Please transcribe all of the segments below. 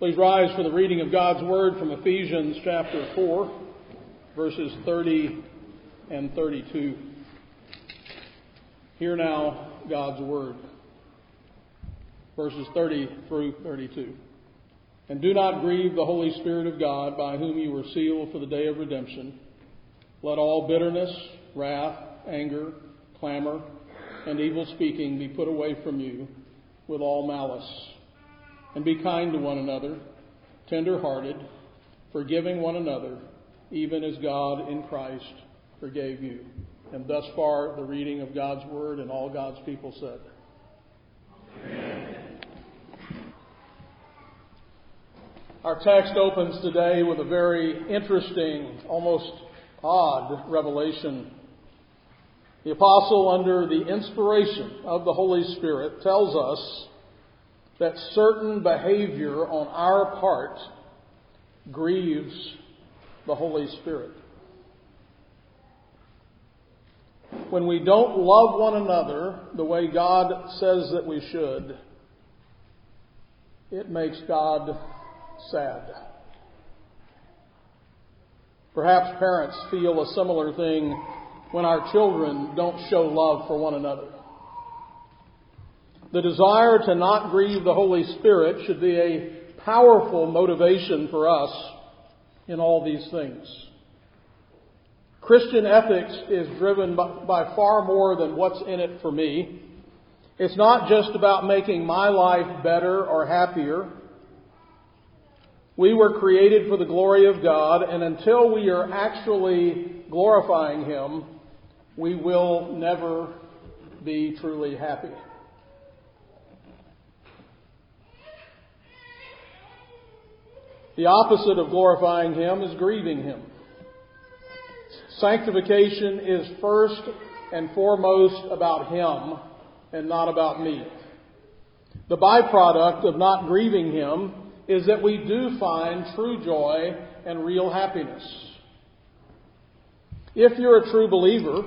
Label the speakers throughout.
Speaker 1: Please rise for the reading of God's Word from Ephesians chapter 4, verses 30 and 32. Hear now God's Word. Verses 30 through 32. And do not grieve the Holy Spirit of God, by whom you were sealed for the day of redemption. Let all bitterness, wrath, anger, clamor, and evil speaking be put away from you with all malice and be kind to one another, tender hearted, forgiving one another, even as God in Christ forgave you. And thus far, the reading of God's Word, and all God's people said. Amen. Our text opens today with a very interesting, almost odd revelation. The apostle, under the inspiration of the Holy Spirit, tells us that certain behavior on our part grieves the Holy Spirit. When we don't love one another the way God says that we should, it makes God sad. Perhaps parents feel a similar thing when our children don't show love for one another. The desire to not grieve the Holy Spirit should be a powerful motivation for us in all these things. Christian ethics is driven by, far more than what's in it for me. It's not just about making my life better or happier. We were created for the glory of God, and until we are actually glorifying Him, we will never be truly happy. The opposite of glorifying Him is grieving Him. Sanctification is first and foremost about Him and not about me. The byproduct of not grieving Him is that we do find true joy and real happiness. If you're a true believer,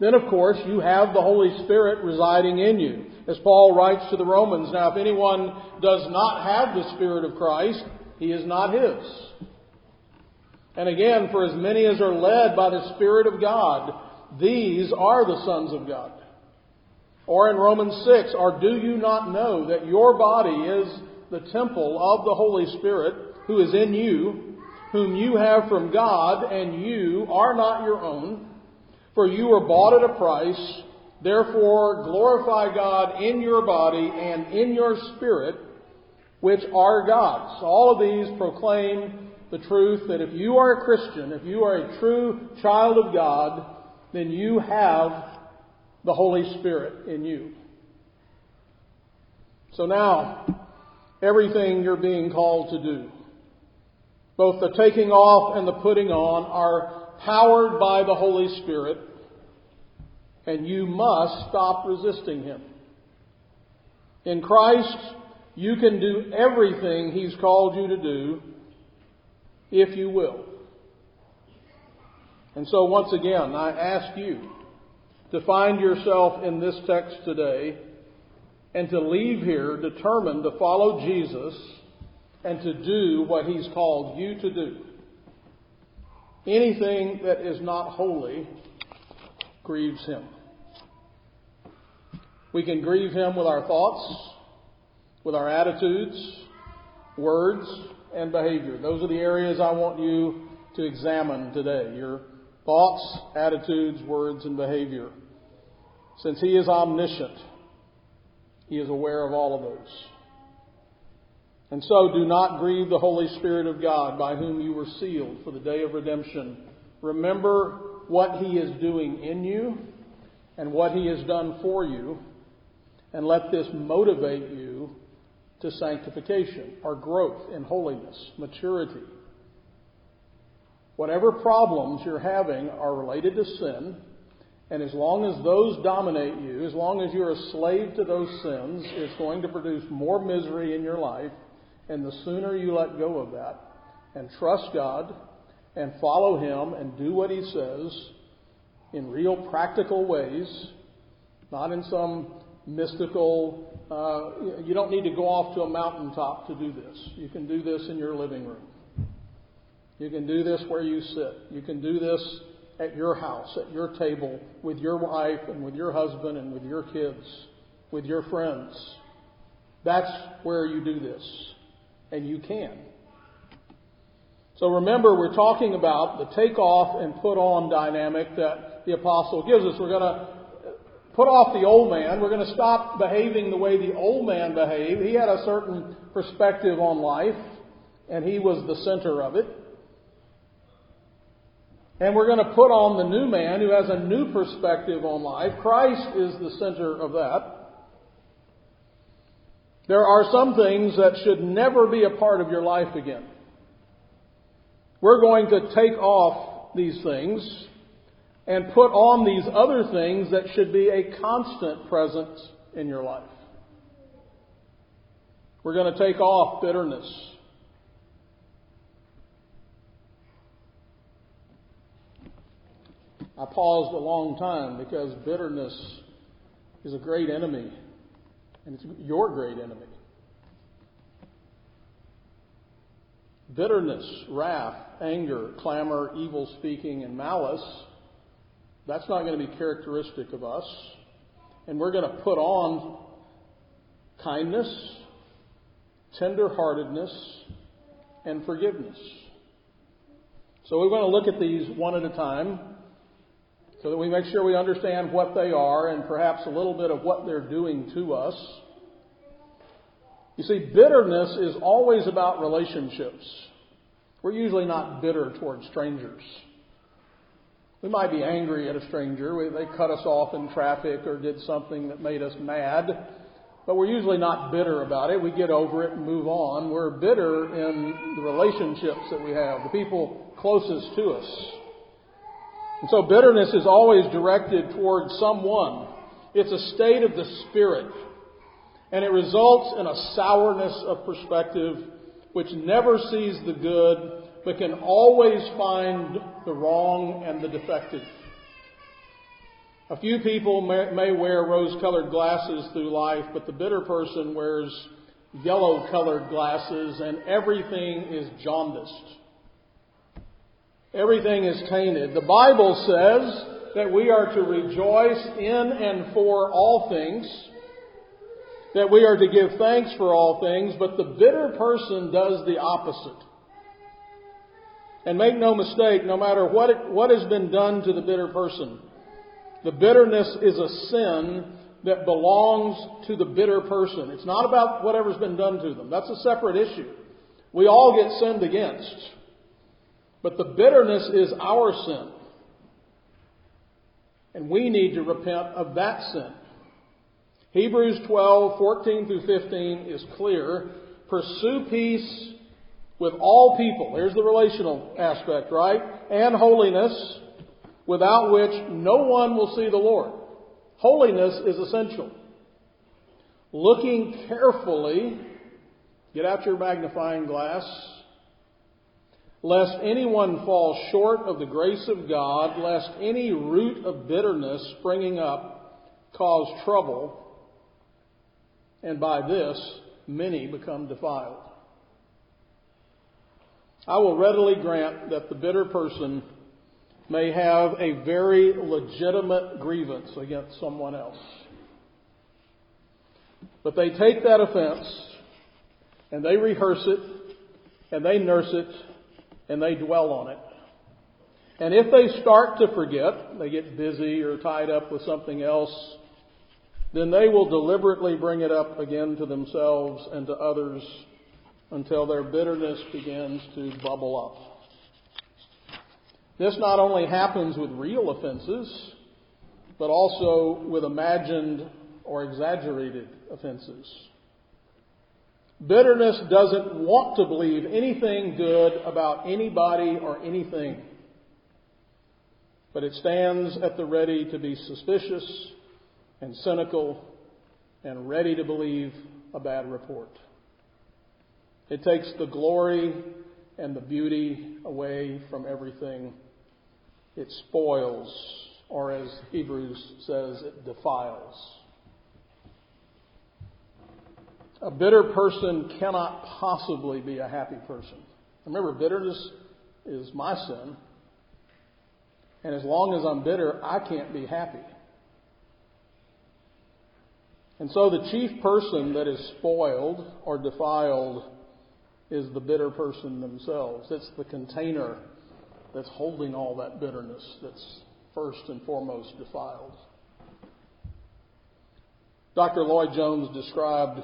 Speaker 1: then of course you have the Holy Spirit residing in you. As Paul writes to the Romans, now if anyone does not have the Spirit of Christ, he is not his. And again, for as many as are led by the Spirit of God, these are the sons of God. Or in Romans 6, or do you not know that your body is the temple of the Holy Spirit who is in you, whom you have from God, and you are not your own? For you were bought at a price. Therefore, glorify God in your body and in your spirit which are God's. All of these proclaim the truth that if you are a Christian, if you are a true child of God, then you have the Holy Spirit in you. So now, everything you're being called to do, both the taking off and the putting on, are powered by the Holy Spirit, and you must stop resisting Him. In Christ, you can do everything He's called you to do if you will. And so, once again, I ask you to find yourself in this text today and to leave here determined to follow Jesus and to do what He's called you to do. Anything that is not holy grieves Him. We can grieve Him with our thoughts with our attitudes, words, and behavior. Those are the areas I want you to examine today your thoughts, attitudes, words, and behavior. Since He is omniscient, He is aware of all of those. And so do not grieve the Holy Spirit of God by whom you were sealed for the day of redemption. Remember what He is doing in you and what He has done for you, and let this motivate you to sanctification, our growth in holiness, maturity. Whatever problems you're having are related to sin, and as long as those dominate you, as long as you're a slave to those sins, it's going to produce more misery in your life. And the sooner you let go of that and trust God and follow Him and do what He says in real practical ways, not in some mystical. Uh, you don't need to go off to a mountaintop to do this. You can do this in your living room. You can do this where you sit. You can do this at your house, at your table, with your wife and with your husband and with your kids, with your friends. That's where you do this. And you can. So remember, we're talking about the take off and put on dynamic that the apostle gives us. We're going to put off the old man. We're going to stop behaving the way the old man behaved. He had a certain perspective on life, and he was the center of it. And we're going to put on the new man who has a new perspective on life. Christ is the center of that. There are some things that should never be a part of your life again. We're going to take off these things and put on these other things that should be a constant presence in your life. We're going to take off bitterness. I paused a long time because bitterness is a great enemy, and it's your great enemy. Bitterness, wrath, anger, clamor, evil speaking, and malice, that's not going to be characteristic of us. And we're going to put on kindness, tenderheartedness, and forgiveness. So we want to look at these one at a time so that we make sure we understand what they are and perhaps a little bit of what they're doing to us. You see, bitterness is always about relationships. We're usually not bitter towards strangers. We might be angry at a stranger. They cut us off in traffic or did something that made us mad. But we're usually not bitter about it. We get over it and move on. We're bitter in the relationships that we have, the people closest to us. And so bitterness is always directed toward someone. It's a state of the spirit. And it results in a sourness of perspective which never sees the good, but can always find the wrong and the defective. A few people may, may wear rose colored glasses through life, but the bitter person wears yellow colored glasses and everything is jaundiced. Everything is tainted. The Bible says that we are to rejoice in and for all things, that we are to give thanks for all things, but the bitter person does the opposite. And make no mistake, no matter what, it, what has been done to the bitter person, the bitterness is a sin that belongs to the bitter person. It's not about whatever's been done to them. That's a separate issue. We all get sinned against. But the bitterness is our sin. And we need to repent of that sin. Hebrews 12, 14 through 15 is clear. Pursue peace with all people. Here's the relational aspect, right? And holiness, without which no one will see the Lord. Holiness is essential. Looking carefully, get out your magnifying glass lest anyone fall short of the grace of God, lest any root of bitterness springing up cause trouble, and by this many become defiled. I will readily grant that the bitter person may have a very legitimate grievance against someone else. But they take that offense and they rehearse it and they nurse it and they dwell on it. And if they start to forget, they get busy or tied up with something else, then they will deliberately bring it up again to themselves and to others until their bitterness begins to bubble up. This not only happens with real offenses, but also with imagined or exaggerated offenses. Bitterness doesn't want to believe anything good about anybody or anything. But it stands at the ready to be suspicious and cynical and ready to believe a bad report. It takes the glory and the beauty away from everything. It spoils, or as Hebrews says, it defiles. A bitter person cannot possibly be a happy person. Remember, bitterness is my sin. And as long as I'm bitter, I can't be happy. And so the chief person that is spoiled or defiled is the bitter person themselves. It's the container that's holding all that bitterness that's first and foremost defiled. Dr. Lloyd Jones described,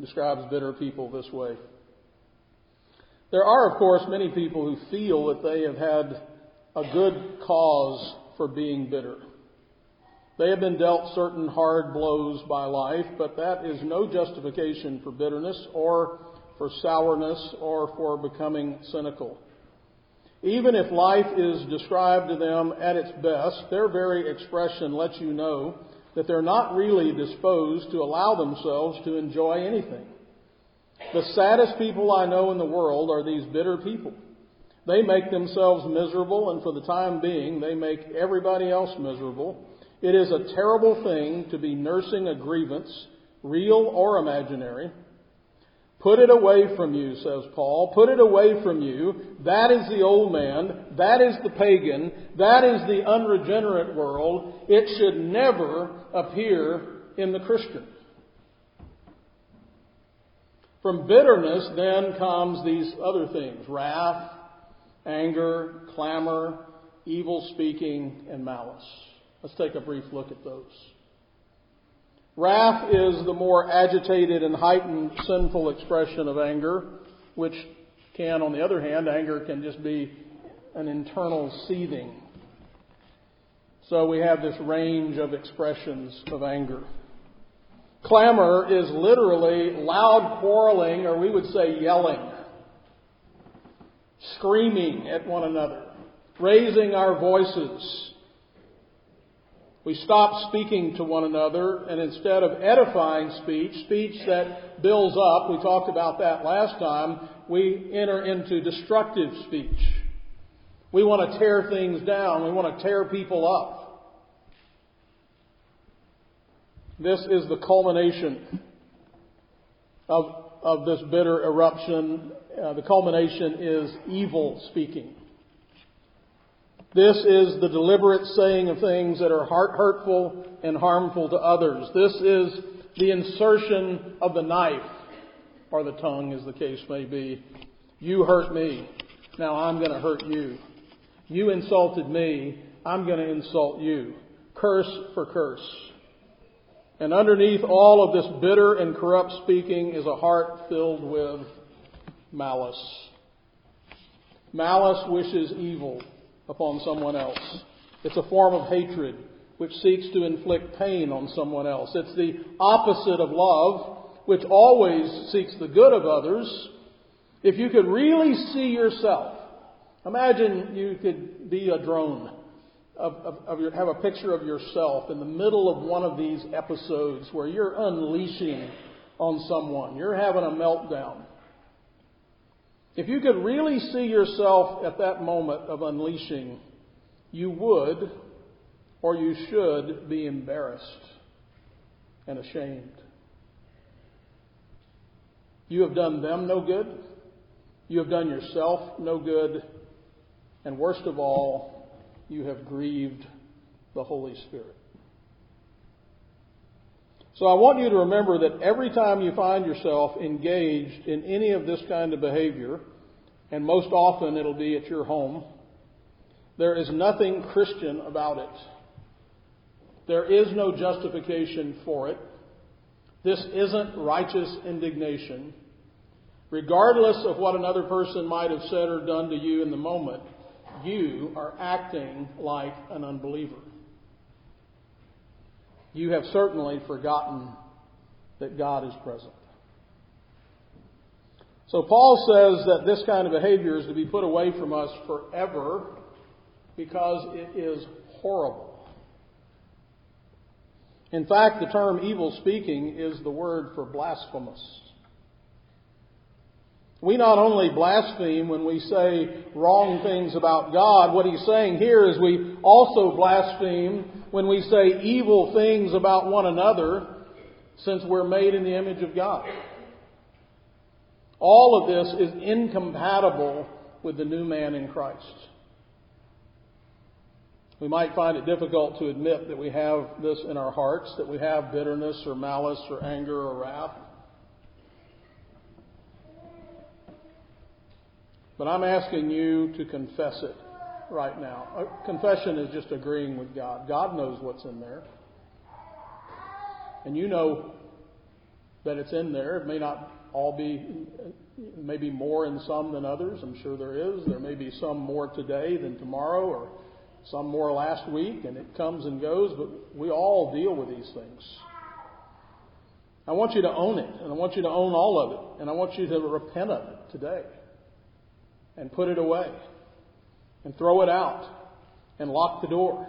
Speaker 1: describes bitter people this way. There are, of course, many people who feel that they have had a good cause for being bitter. They have been dealt certain hard blows by life, but that is no justification for bitterness or for sourness or for becoming cynical. Even if life is described to them at its best, their very expression lets you know that they're not really disposed to allow themselves to enjoy anything. The saddest people I know in the world are these bitter people. They make themselves miserable, and for the time being, they make everybody else miserable. It is a terrible thing to be nursing a grievance, real or imaginary. Put it away from you, says Paul. Put it away from you. That is the old man. That is the pagan. That is the unregenerate world. It should never appear in the Christian. From bitterness then comes these other things wrath, anger, clamor, evil speaking, and malice. Let's take a brief look at those. Wrath is the more agitated and heightened sinful expression of anger, which can, on the other hand, anger can just be an internal seething. So we have this range of expressions of anger. Clamor is literally loud quarreling, or we would say yelling screaming at one another, raising our voices. We stop speaking to one another, and instead of edifying speech, speech that builds up, we talked about that last time, we enter into destructive speech. We want to tear things down. We want to tear people up. This is the culmination of, of this bitter eruption uh, the culmination is evil speaking. This is the deliberate saying of things that are heart hurtful and harmful to others. This is the insertion of the knife, or the tongue, as the case may be. You hurt me. Now I'm going to hurt you. You insulted me. I'm going to insult you. Curse for curse. And underneath all of this bitter and corrupt speaking is a heart filled with malice. Malice wishes evil upon someone else. It's a form of hatred which seeks to inflict pain on someone else. It's the opposite of love, which always seeks the good of others. If you could really see yourself, imagine you could be a drone, of, of, of your, have a picture of yourself in the middle of one of these episodes where you're unleashing on someone, you're having a meltdown. If you could really see yourself at that moment of unleashing, you would or you should be embarrassed and ashamed. You have done them no good. You have done yourself no good. And worst of all, you have grieved the Holy Spirit. So I want you to remember that every time you find yourself engaged in any of this kind of behavior, and most often it'll be at your home, there is nothing Christian about it. There is no justification for it. This isn't righteous indignation. Regardless of what another person might have said or done to you in the moment, you are acting like an unbeliever you have certainly forgotten that God is present. So Paul says that this kind of behavior is to be put away from us forever because it is horrible. In fact, the term evil speaking is the word for blasphemous. We not only blaspheme when we say wrong things about God, what he's saying here is we also blaspheme when we say evil things about one another since we're made in the image of God. All of this is incompatible with the new man in Christ. We might find it difficult to admit that we have this in our hearts, that we have bitterness or malice or anger or wrath. But I'm asking you to confess it right now. Confession is just agreeing with God. God knows what's in there. And you know that it's in there. It may not all be, maybe more in some than others. I'm sure there is. There may be some more today than tomorrow, or some more last week, and it comes and goes, but we all deal with these things. I want you to own it, and I want you to own all of it, and I want you to repent of it today and put it away and throw it out and lock the door.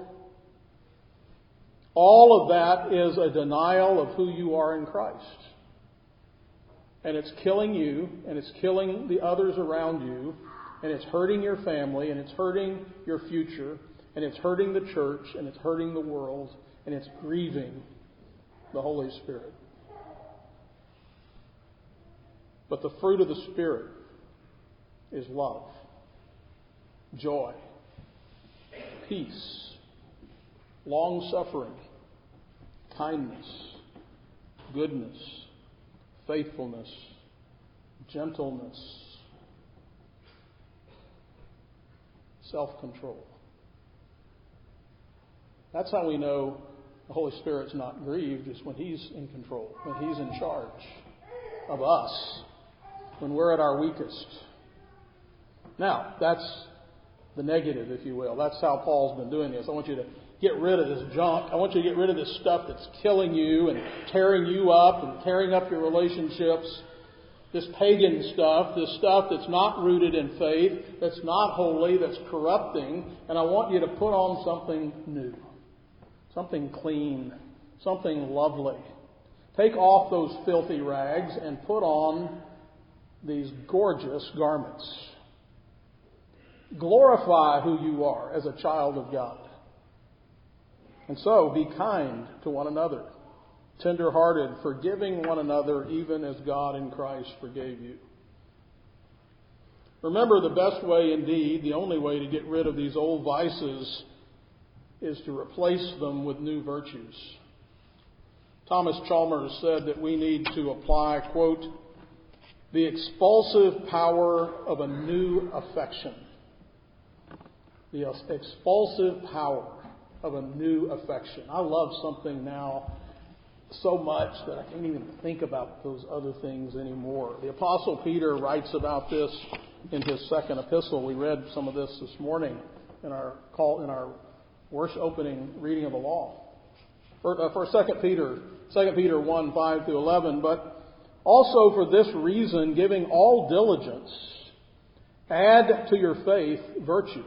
Speaker 1: All of that is a denial of who you are in Christ. And it's killing you, and it's killing the others around you, and it's hurting your family, and it's hurting your future, and it's hurting the church, and it's hurting the world, and it's grieving the Holy Spirit. But the fruit of the Spirit is love, joy, peace, long suffering, kindness, goodness, faithfulness, gentleness, self control. That's how we know the Holy Spirit's not grieved, is when He's in control, when He's in charge of us, when we're at our weakest. Now, that's the negative, if you will. That's how Paul's been doing this. I want you to get rid of this junk. I want you to get rid of this stuff that's killing you and tearing you up and tearing up your relationships. This pagan stuff, this stuff that's not rooted in faith, that's not holy, that's corrupting, and I want you to put on something new something clean, something lovely. Take off those filthy rags and put on these gorgeous garments. Glorify who you are as a child of God. And so be kind to one another, tender hearted, forgiving one another, even as God in Christ forgave you. Remember, the best way, indeed, the only way to get rid of these old vices is to replace them with new virtues. Thomas Chalmers said that we need to apply, quote, the expulsive power of a new affection. The expulsive power of a new affection. I love something now so much that I can't even think about those other things anymore. The Apostle Peter writes about this in his second epistle. We read some of this this morning in our call in our worst opening reading of the law. For, uh, for 2 Peter, 2 Peter 1, 5 through 11, but also for this reason, giving all diligence, add to your faith virtue.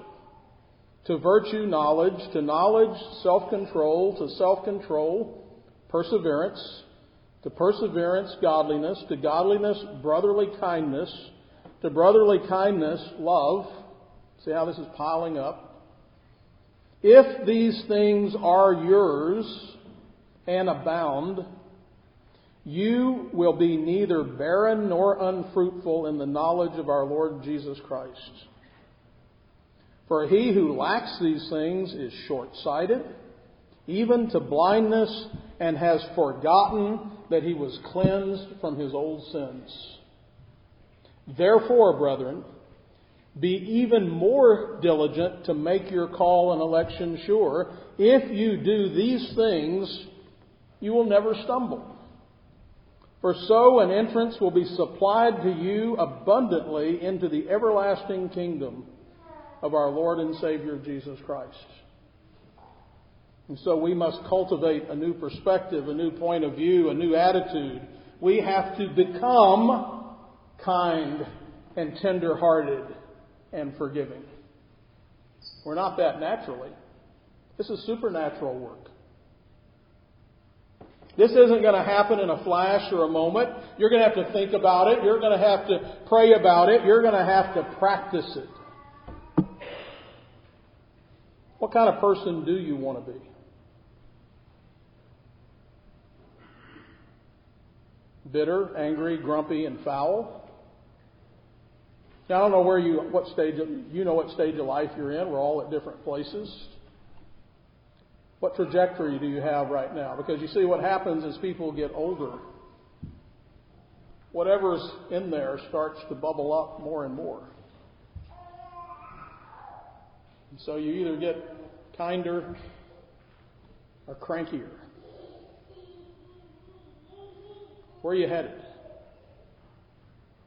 Speaker 1: To virtue, knowledge. To knowledge, self control. To self control, perseverance. To perseverance, godliness. To godliness, brotherly kindness. To brotherly kindness, love. See how this is piling up. If these things are yours and abound, you will be neither barren nor unfruitful in the knowledge of our Lord Jesus Christ. For he who lacks these things is short sighted, even to blindness, and has forgotten that he was cleansed from his old sins. Therefore, brethren, be even more diligent to make your call and election sure. If you do these things, you will never stumble. For so an entrance will be supplied to you abundantly into the everlasting kingdom of our Lord and Savior Jesus Christ. And so we must cultivate a new perspective, a new point of view, a new attitude. We have to become kind and tender hearted and forgiving. We're not that naturally. This is supernatural work. This isn't going to happen in a flash or a moment. You're going to have to think about it. You're going to have to pray about it. You're going to have to practice it. What kind of person do you want to be? Bitter, angry, grumpy, and foul? Now, I don't know where you, what stage, of, you know what stage of life you're in. We're all at different places. What trajectory do you have right now? Because you see, what happens as people get older, whatever's in there starts to bubble up more and more. And so you either get kinder or crankier. Where are you headed?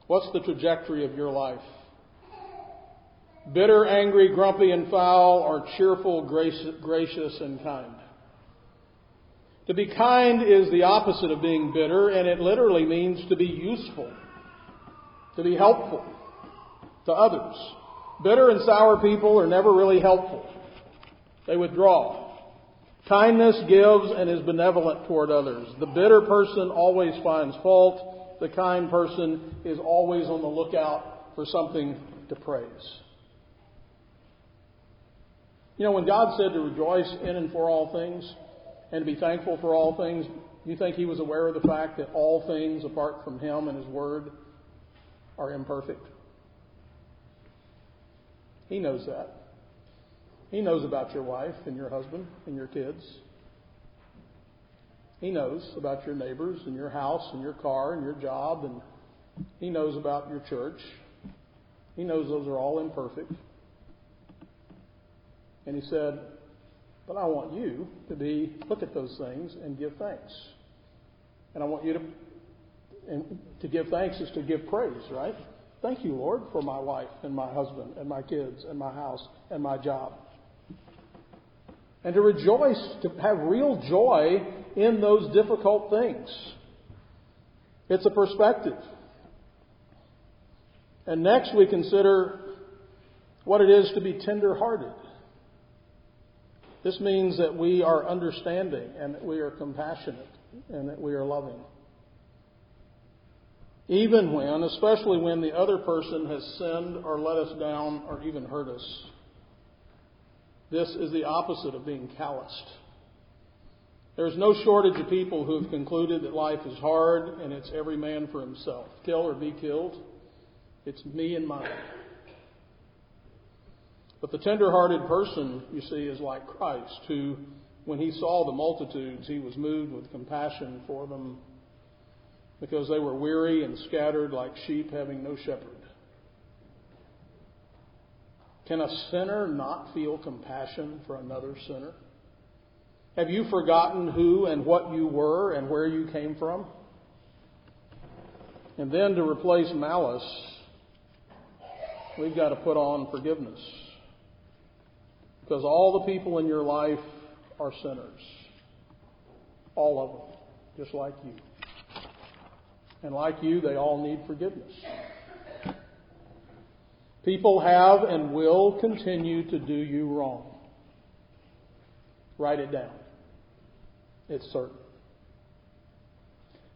Speaker 1: What's the trajectory of your life? Bitter, angry, grumpy, and foul, or cheerful, gracious, and kind? To be kind is the opposite of being bitter, and it literally means to be useful, to be helpful to others. Bitter and sour people are never really helpful. They withdraw. Kindness gives and is benevolent toward others. The bitter person always finds fault. The kind person is always on the lookout for something to praise. You know, when God said to rejoice in and for all things and to be thankful for all things, you think He was aware of the fact that all things apart from Him and His Word are imperfect? He knows that. He knows about your wife and your husband and your kids. He knows about your neighbors and your house and your car and your job, and He knows about your church. He knows those are all imperfect. And He said, But I want you to be, look at those things and give thanks. And I want you to, and to give thanks is to give praise, right? Thank you, Lord, for my wife and my husband and my kids and my house and my job. And to rejoice, to have real joy in those difficult things. It's a perspective. And next we consider what it is to be tender hearted. This means that we are understanding and that we are compassionate and that we are loving. Even when, especially when the other person has sinned or let us down or even hurt us. This is the opposite of being calloused. There's no shortage of people who have concluded that life is hard and it's every man for himself. Kill or be killed. It's me and mine. But the tender-hearted person, you see, is like Christ, who, when he saw the multitudes, he was moved with compassion for them because they were weary and scattered like sheep having no shepherd. Can a sinner not feel compassion for another sinner? Have you forgotten who and what you were and where you came from? And then to replace malice, we've got to put on forgiveness. Because all the people in your life are sinners. All of them. Just like you. And like you, they all need forgiveness. People have and will continue to do you wrong. Write it down. It's certain.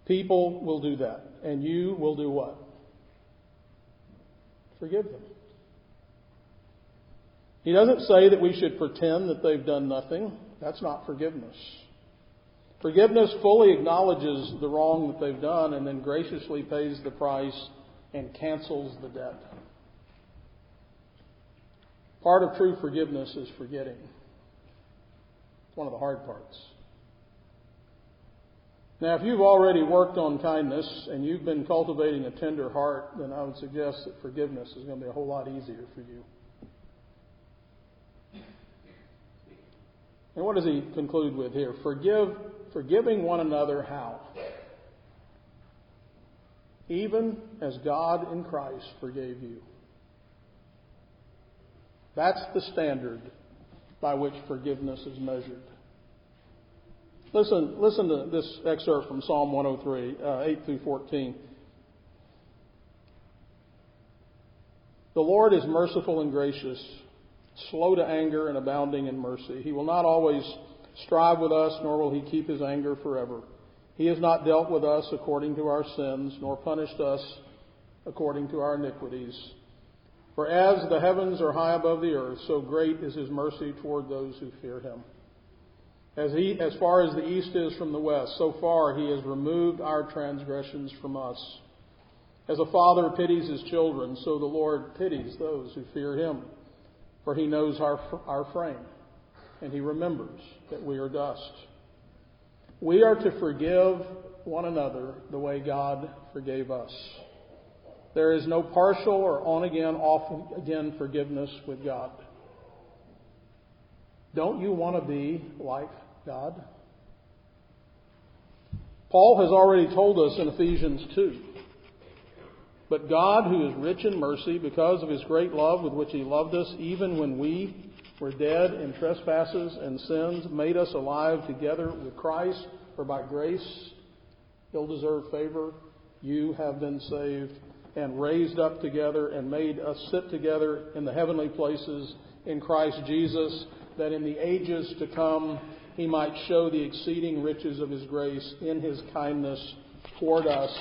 Speaker 1: People will do that. And you will do what? Forgive them. He doesn't say that we should pretend that they've done nothing. That's not forgiveness. Forgiveness fully acknowledges the wrong that they've done and then graciously pays the price and cancels the debt. Part of true forgiveness is forgetting. It's one of the hard parts. Now, if you've already worked on kindness and you've been cultivating a tender heart, then I would suggest that forgiveness is going to be a whole lot easier for you. And what does he conclude with here? Forgive forgiving one another how? Even as God in Christ forgave you. That's the standard by which forgiveness is measured. Listen, listen to this excerpt from Psalm 103, uh, 8 through 14. The Lord is merciful and gracious, slow to anger and abounding in mercy. He will not always strive with us, nor will he keep his anger forever. He has not dealt with us according to our sins, nor punished us according to our iniquities. For as the heavens are high above the earth, so great is his mercy toward those who fear him. As, he, as far as the east is from the west, so far he has removed our transgressions from us. As a father pities his children, so the Lord pities those who fear him. For he knows our, our frame, and he remembers that we are dust. We are to forgive one another the way God forgave us. There is no partial or on again, off again forgiveness with God. Don't you want to be like God? Paul has already told us in Ephesians 2 but God, who is rich in mercy, because of his great love with which he loved us, even when we were dead in trespasses and sins, made us alive together with Christ, for by grace, ill deserved favor, you have been saved, and raised up together, and made us sit together in the heavenly places in Christ Jesus, that in the ages to come he might show the exceeding riches of his grace in his kindness toward us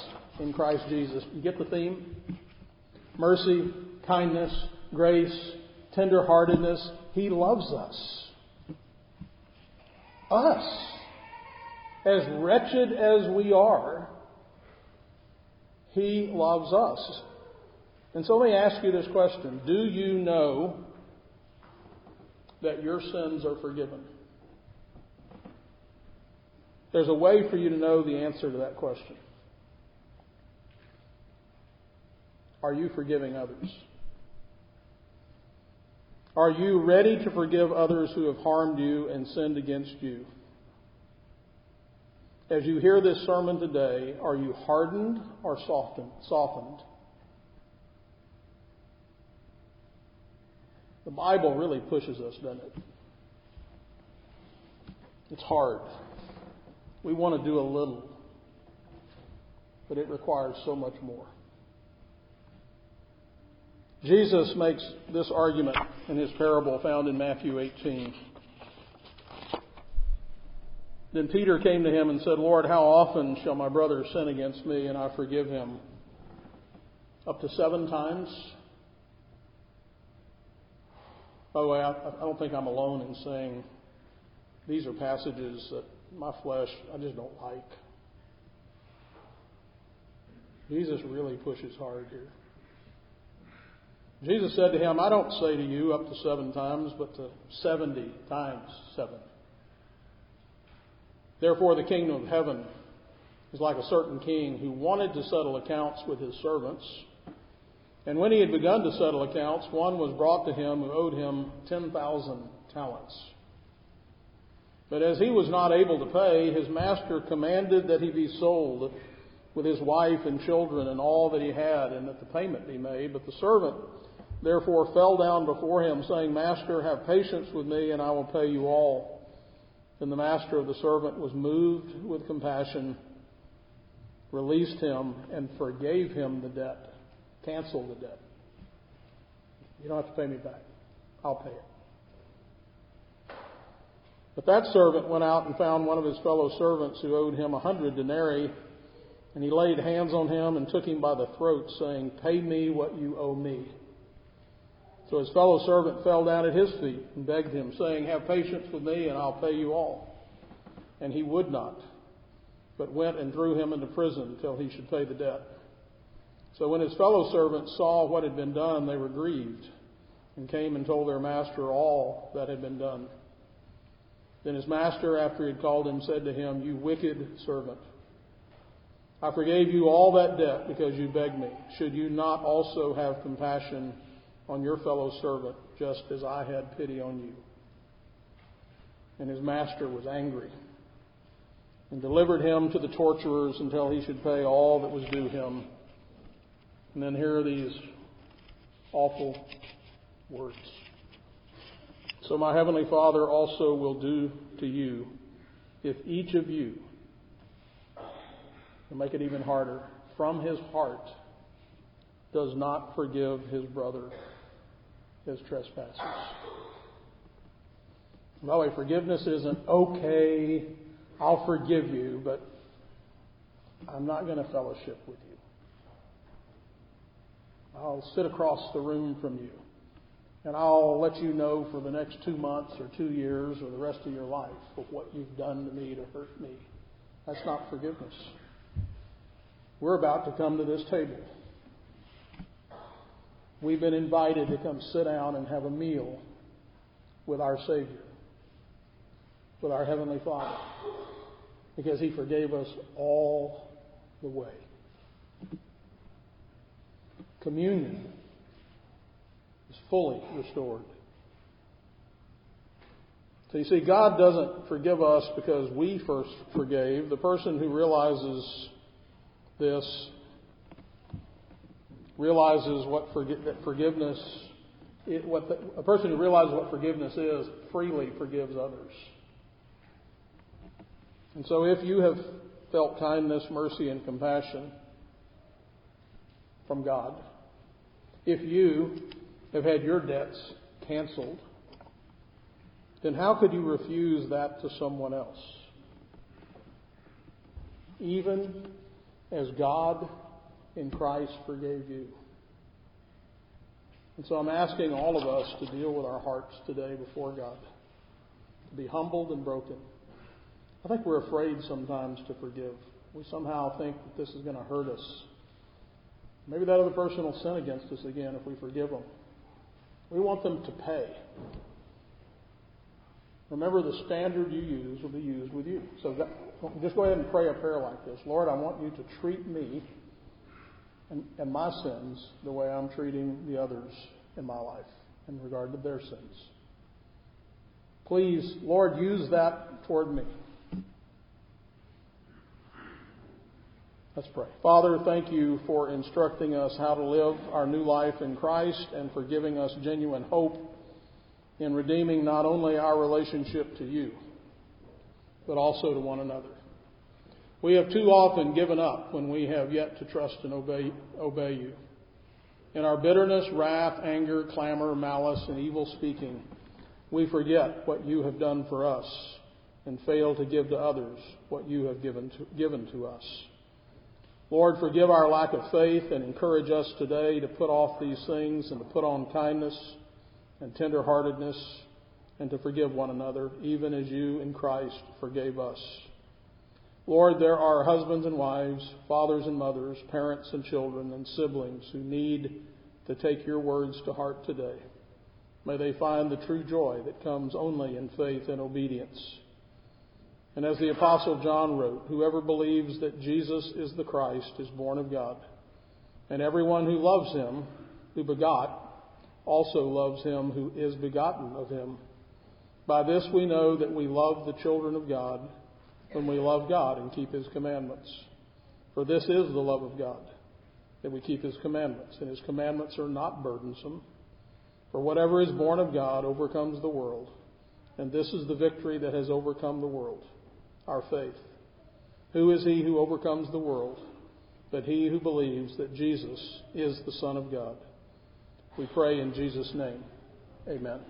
Speaker 1: in Christ Jesus. You get the theme? Mercy, kindness, grace, tenderheartedness. He loves us. Us. As wretched as we are, He loves us. And so let me ask you this question Do you know that your sins are forgiven? There's a way for you to know the answer to that question. Are you forgiving others? Are you ready to forgive others who have harmed you and sinned against you? As you hear this sermon today, are you hardened or softened? The Bible really pushes us, doesn't it? It's hard. We want to do a little, but it requires so much more. Jesus makes this argument in his parable found in Matthew 18. Then Peter came to him and said, Lord, how often shall my brother sin against me and I forgive him? Up to seven times? By the way, I, don't think I'm alone in saying these are passages that my flesh, I just don't like. Jesus really pushes hard here. Jesus said to him, I don't say to you up to seven times, but to seventy times seven. Therefore, the kingdom of heaven is like a certain king who wanted to settle accounts with his servants. And when he had begun to settle accounts, one was brought to him who owed him 10,000 talents. But as he was not able to pay, his master commanded that he be sold with his wife and children and all that he had, and that the payment be made. But the servant therefore fell down before him, saying, Master, have patience with me, and I will pay you all. Then the master of the servant was moved with compassion, released him, and forgave him the debt, canceled the debt. You don't have to pay me back. I'll pay it. But that servant went out and found one of his fellow servants who owed him a hundred denarii, and he laid hands on him and took him by the throat, saying, Pay me what you owe me. So his fellow servant fell down at his feet and begged him, saying, Have patience with me, and I'll pay you all. And he would not, but went and threw him into prison till he should pay the debt. So when his fellow servants saw what had been done, they were grieved, and came and told their master all that had been done. Then his master, after he had called him, said to him, You wicked servant, I forgave you all that debt because you begged me. Should you not also have compassion? On your fellow servant, just as I had pity on you. And his master was angry and delivered him to the torturers until he should pay all that was due him. And then here are these awful words. So my heavenly Father also will do to you if each of you, to make it even harder, from his heart does not forgive his brother his trespasses. By the way, forgiveness isn't okay, I'll forgive you, but I'm not going to fellowship with you. I'll sit across the room from you. And I'll let you know for the next two months or two years or the rest of your life of what you've done to me to hurt me. That's not forgiveness. We're about to come to this table. We've been invited to come sit down and have a meal with our Savior, with our Heavenly Father, because He forgave us all the way. Communion is fully restored. So you see, God doesn't forgive us because we first forgave. The person who realizes this realizes what forgi- forgiveness, what the, a person who realizes what forgiveness is freely forgives others. And so if you have felt kindness, mercy, and compassion from God, if you have had your debts canceled, then how could you refuse that to someone else? Even as God in Christ forgave you. And so I'm asking all of us to deal with our hearts today before God, to be humbled and broken. I think we're afraid sometimes to forgive. We somehow think that this is going to hurt us. Maybe that other person will sin against us again if we forgive them. We want them to pay. Remember, the standard you use will be used with you. So just go ahead and pray a prayer like this Lord, I want you to treat me and, and my sins the way I'm treating the others in my life in regard to their sins. Please, Lord, use that toward me. Let's pray. Father, thank you for instructing us how to live our new life in Christ and for giving us genuine hope in redeeming not only our relationship to you, but also to one another. We have too often given up when we have yet to trust and obey, obey you. In our bitterness, wrath, anger, clamor, malice, and evil speaking, we forget what you have done for us and fail to give to others what you have given to, given to us. Lord, forgive our lack of faith and encourage us today to put off these things and to put on kindness and tenderheartedness and to forgive one another, even as you in Christ forgave us. Lord, there are husbands and wives, fathers and mothers, parents and children, and siblings who need to take your words to heart today. May they find the true joy that comes only in faith and obedience. And as the Apostle John wrote, whoever believes that Jesus is the Christ is born of God. And everyone who loves him, who begot, also loves him who is begotten of him. By this we know that we love the children of God when we love God and keep His commandments. For this is the love of God, that we keep His commandments, and His commandments are not burdensome. For whatever is born of God overcomes the world, and this is the victory that has overcome the world, our faith. Who is he who overcomes the world? But he who believes that Jesus is the Son of God. We pray in Jesus' name. Amen.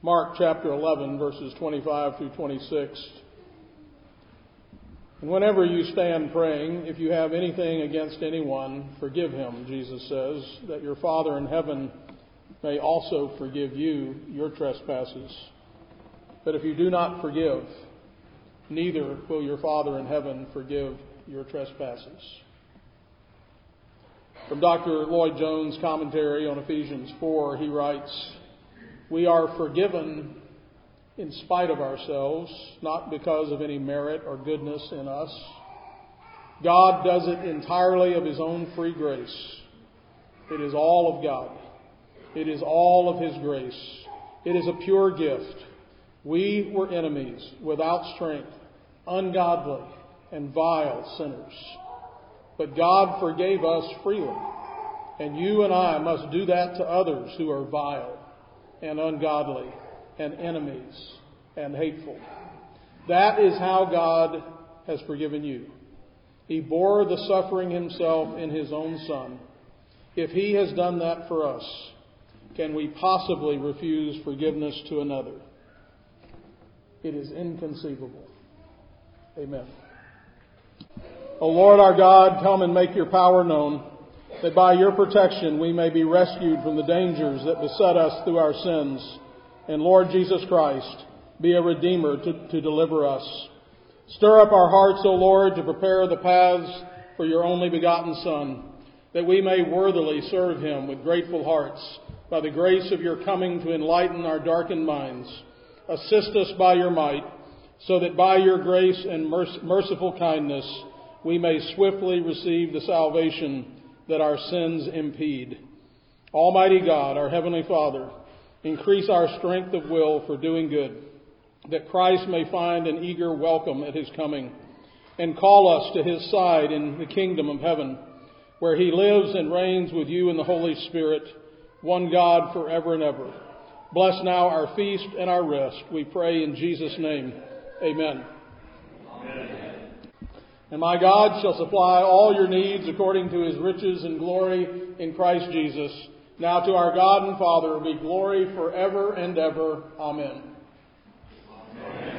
Speaker 1: Mark chapter 11, verses 25 through 26. And whenever you stand praying, if you have anything against anyone, forgive him, Jesus says, that your Father in heaven may also forgive you your trespasses. But if you do not forgive, neither will your Father in heaven forgive your trespasses. From Dr. Lloyd Jones' commentary on Ephesians 4, he writes, we are forgiven in spite of ourselves, not because of any merit or goodness in us. God does it entirely of His own free grace. It is all of God. It is all of His grace. It is a pure gift. We were enemies, without strength, ungodly, and vile sinners. But God forgave us freely. And you and I must do that to others who are vile and ungodly and enemies and hateful. That is how God has forgiven you. He bore the suffering himself in his own Son. If he has done that for us, can we possibly refuse forgiveness to another? It is inconceivable. Amen. O Lord our God, come and make your power known that by your protection we may be rescued from the dangers that beset us through our sins. And Lord Jesus Christ, be a Redeemer to, to deliver us. Stir up our hearts, O Lord, to prepare the paths for your only begotten Son, that we may worthily serve him with grateful hearts by the grace of your coming to enlighten our darkened minds. Assist us by your might, so that by your grace and merciful kindness we may swiftly receive the salvation that our sins impede. Almighty God, our Heavenly Father, increase our strength of will for doing good, that Christ may find an eager welcome at his coming and call us to his side in the kingdom of heaven, where he lives and reigns with you in the Holy Spirit, one God forever and ever. Bless now our feast and our rest. We pray in Jesus' name. Amen. Amen. And my God shall supply all your needs according to his riches and glory in Christ Jesus. Now to our God and Father be glory forever and ever. Amen. Amen.